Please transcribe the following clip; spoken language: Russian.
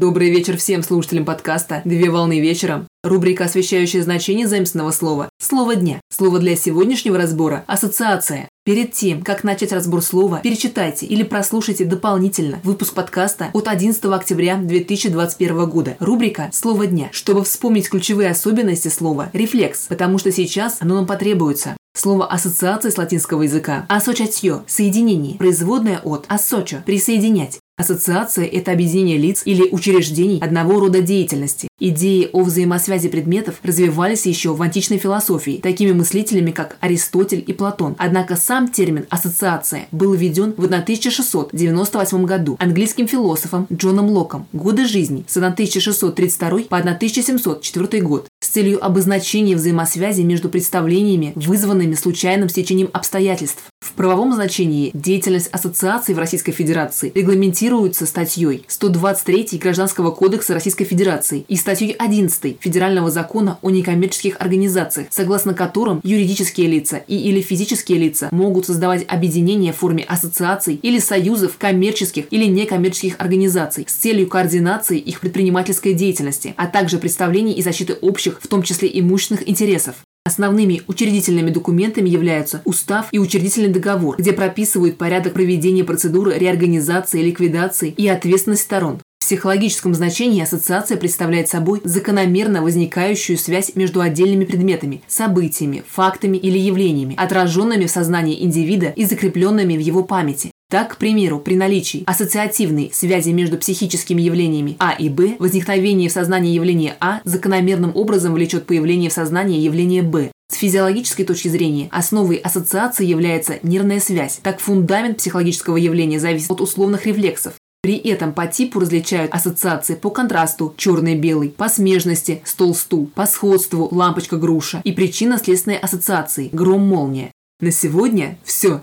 Добрый вечер всем слушателям подкаста «Две волны вечером». Рубрика, освещающая значение заимственного слова «Слово дня». Слово для сегодняшнего разбора – ассоциация. Перед тем, как начать разбор слова, перечитайте или прослушайте дополнительно выпуск подкаста от 11 октября 2021 года. Рубрика «Слово дня», чтобы вспомнить ключевые особенности слова «рефлекс», потому что сейчас оно нам потребуется. Слово ассоциация с латинского языка «асочатьо» – соединение, производное от «ассочо» – присоединять. Ассоциация – это объединение лиц или учреждений одного рода деятельности. Идеи о взаимосвязи предметов развивались еще в античной философии, такими мыслителями, как Аристотель и Платон. Однако сам термин «ассоциация» был введен в 1698 году английским философом Джоном Локом. Годы жизни с 1632 по 1704 год с целью обозначения взаимосвязи между представлениями, вызванными случайным стечением обстоятельств. Правовом значении деятельность ассоциаций в Российской Федерации регламентируется статьей 123 Гражданского кодекса Российской Федерации и статьей 11 Федерального закона о некоммерческих организациях, согласно которым юридические лица и или физические лица могут создавать объединения в форме ассоциаций или союзов коммерческих или некоммерческих организаций с целью координации их предпринимательской деятельности, а также представления и защиты общих, в том числе имущественных интересов. Основными учредительными документами являются устав и учредительный договор, где прописывают порядок проведения процедуры реорганизации, ликвидации и ответственность сторон. В психологическом значении ассоциация представляет собой закономерно возникающую связь между отдельными предметами, событиями, фактами или явлениями, отраженными в сознании индивида и закрепленными в его памяти. Так, к примеру, при наличии ассоциативной связи между психическими явлениями А и Б, возникновение в сознании явления А закономерным образом влечет появление в сознании явления Б. С физиологической точки зрения основой ассоциации является нервная связь. Так фундамент психологического явления зависит от условных рефлексов. При этом по типу различают ассоциации по контрасту черный-белый, по смежности стол-стул, по сходству лампочка-груша и причинно-следственной ассоциации гром-молния. На сегодня все.